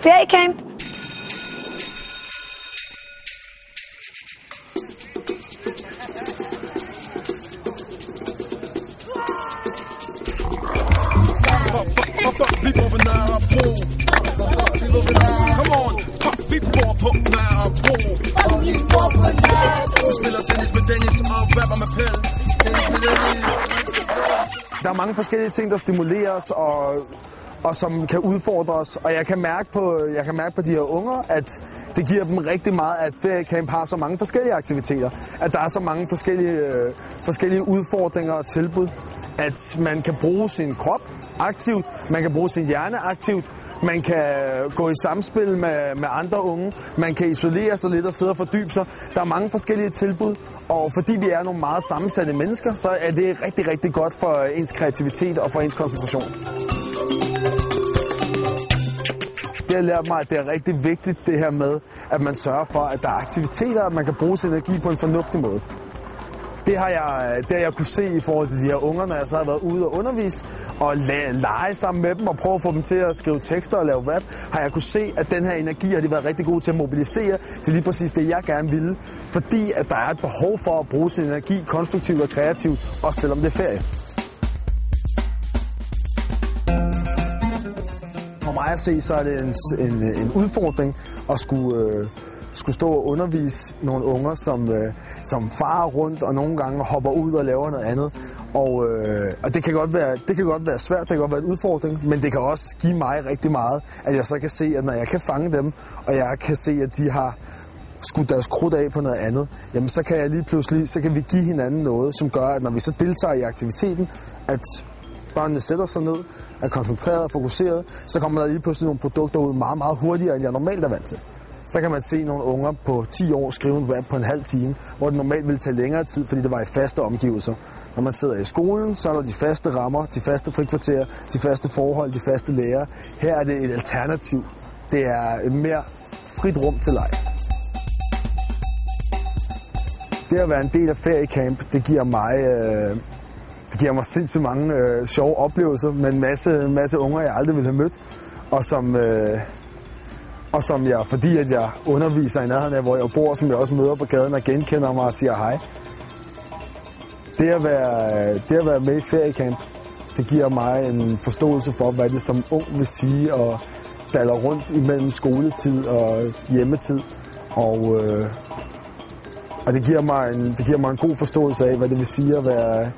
Feriecamp. Der er mange forskellige ting, der stimulerer os og, og som kan udfordre os. Og jeg kan, mærke på, jeg kan mærke på de her unger, at det giver dem rigtig meget, at feriecamp har så mange forskellige aktiviteter. At der er så mange forskellige, øh, forskellige udfordringer og tilbud. At man kan bruge sin krop aktivt, man kan bruge sin hjerne aktivt, man kan gå i samspil med, med andre unge, man kan isolere sig lidt og sidde og fordybe sig. Der er mange forskellige tilbud, og fordi vi er nogle meget sammensatte mennesker, så er det rigtig, rigtig godt for ens kreativitet og for ens koncentration. Det har lært mig, at det er rigtig vigtigt det her med, at man sørger for, at der er aktiviteter, at man kan bruge sin energi på en fornuftig måde. Det har, jeg, det har jeg kunne se i forhold til de her unger, når jeg så har været ude og undervise og la- lege sammen med dem og prøve at få dem til at skrive tekster og lave rap, har jeg kunne se, at den her energi har de været rigtig gode til at mobilisere til lige præcis det, jeg gerne ville. Fordi at der er et behov for at bruge sin energi konstruktivt og kreativt, også selvom det er ferie. Mig at se, så er det en, en, en udfordring at skulle, øh, skulle stå og undervise nogle unger, som, øh, som farer rundt og nogle gange hopper ud og laver noget andet. Og, øh, og det, kan godt være, det kan godt være svært, det kan godt være en udfordring, men det kan også give mig rigtig meget, at jeg så kan se, at når jeg kan fange dem, og jeg kan se, at de har skudt deres krudt af på noget andet, jamen så kan jeg lige pludselig, så kan vi give hinanden noget, som gør, at når vi så deltager i aktiviteten, at børnene sætter sig ned, er koncentreret og fokuseret, så kommer der lige pludselig nogle produkter ud meget, meget hurtigere, end jeg normalt er vant til. Så kan man se nogle unger på 10 år skrive en rap på en halv time, hvor det normalt ville tage længere tid, fordi det var i faste omgivelser. Når man sidder i skolen, så er der de faste rammer, de faste frikvarterer, de faste forhold, de faste lærere. Her er det et alternativ. Det er et mere frit rum til leg. Det at være en del af feriecamp, det giver mig, øh, det giver mig sindssygt mange øh, sjove oplevelser med en masse, masse unger, jeg aldrig ville have mødt, og som, øh, og som jeg, fordi at jeg underviser i nærheden af, hvor jeg bor, som jeg også møder på gaden og genkender mig og siger hej. Det at være, det at være med i feriecamp, det giver mig en forståelse for, hvad det som ung vil sige at daller rundt imellem skoletid og hjemmetid. Og, øh, og det, giver mig en, det giver mig en god forståelse af, hvad det vil sige at være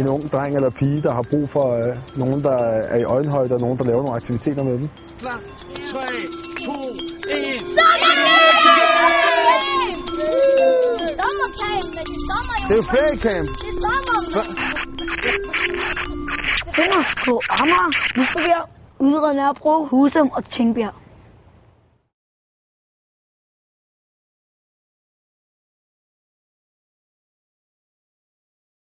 en ung dreng eller pige, der har brug for øh, nogen, der er i øjenhøjde, og nogen, der laver nogle aktiviteter med dem. Klar, 3, 2, 1. Sommercamp, men det sommer jo. Det er feriecamp! Det er sommer. Find os på Amager, Bispebjerg, Ydre Nørrebro, Husum og Tingbjerg.